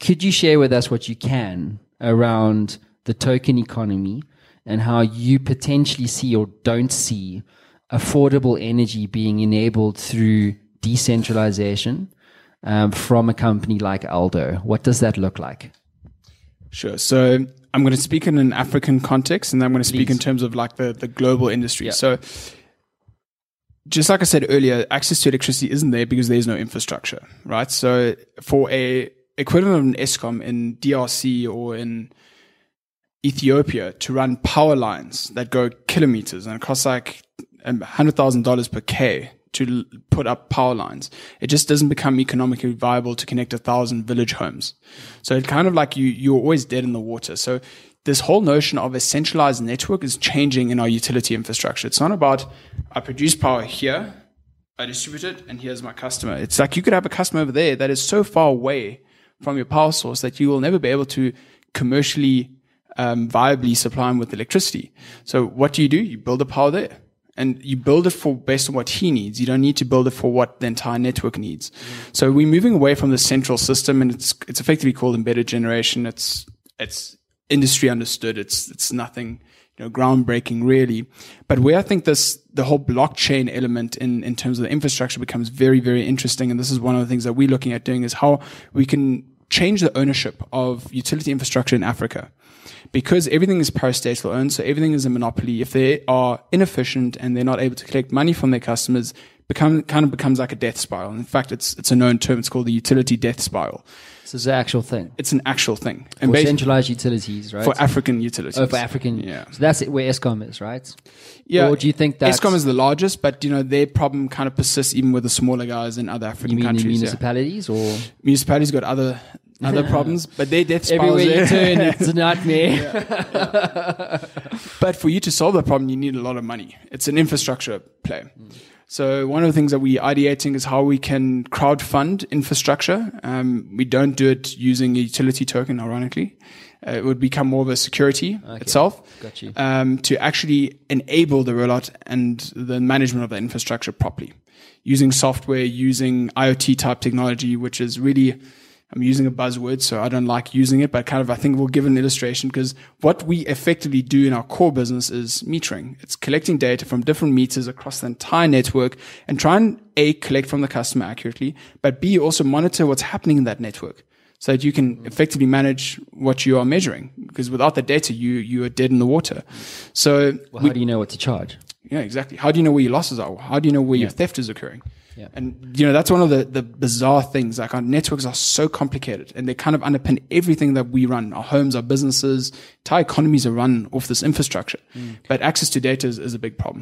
Could you share with us what you can around the token economy and how you potentially see or don't see affordable energy being enabled through decentralization um, from a company like Aldo? What does that look like? Sure. So I'm going to speak in an African context, and then I'm going to speak Please. in terms of like the, the global industry. Yeah. So, just like I said earlier, access to electricity isn't there because there's no infrastructure, right? So, for a equivalent of an Eskom in DRC or in Ethiopia to run power lines that go kilometers and it costs like um, hundred thousand dollars per k to put up power lines. It just doesn't become economically viable to connect a thousand village homes. So it kind of like you you're always dead in the water. So this whole notion of a centralized network is changing in our utility infrastructure. It's not about I produce power here, I distribute it, and here's my customer. It's like you could have a customer over there that is so far away from your power source that you will never be able to commercially um, viably supply him with electricity. So what do you do? You build a power there. And you build it for based on what he needs. You don't need to build it for what the entire network needs. So we're moving away from the central system, and it's it's effectively called embedded generation. It's it's industry understood. It's it's nothing you know groundbreaking really. But where I think this the whole blockchain element in in terms of the infrastructure becomes very very interesting, and this is one of the things that we're looking at doing is how we can change the ownership of utility infrastructure in Africa because everything is parastatal owned, so everything is a monopoly. If they are inefficient and they're not able to collect money from their customers, become kind of becomes like a death spiral. In fact, it's it's a known term. It's called the utility death spiral. This is the actual thing. It's an actual thing, and For centralized utilities, right? for African utilities. oh, for African. Yeah. So that's it where Eskom is, right? Yeah. Or do you think that Eskom is the largest, but you know their problem kind of persists even with the smaller guys in other you African mean the countries. yeah. municipalities or Municipalities got other other problems, but their death spirals everywhere you turn, it's a nightmare. But for you to solve the problem, you need a lot of money. It's an infrastructure play. So one of the things that we're ideating is how we can crowd fund infrastructure. Um, we don't do it using a utility token, ironically. Uh, it would become more of a security itself. Got you. Um, to actually enable the rollout and the management of the infrastructure properly. Using software, using IoT type technology, which is really I'm using a buzzword, so I don't like using it, but kind of I think we'll give an illustration because what we effectively do in our core business is metering. It's collecting data from different meters across the entire network and try and A, collect from the customer accurately, but B, also monitor what's happening in that network so that you can mm-hmm. effectively manage what you are measuring. Because without the data, you, you are dead in the water. So Well, how do you know what to charge? Yeah, exactly. How do you know where your losses are? How do you know where your theft is occurring? Yeah. And you know that's one of the the bizarre things. Like our networks are so complicated, and they kind of underpin everything that we run. Our homes, our businesses, entire economies are run off this infrastructure. Mm. But access to data is, is a big problem.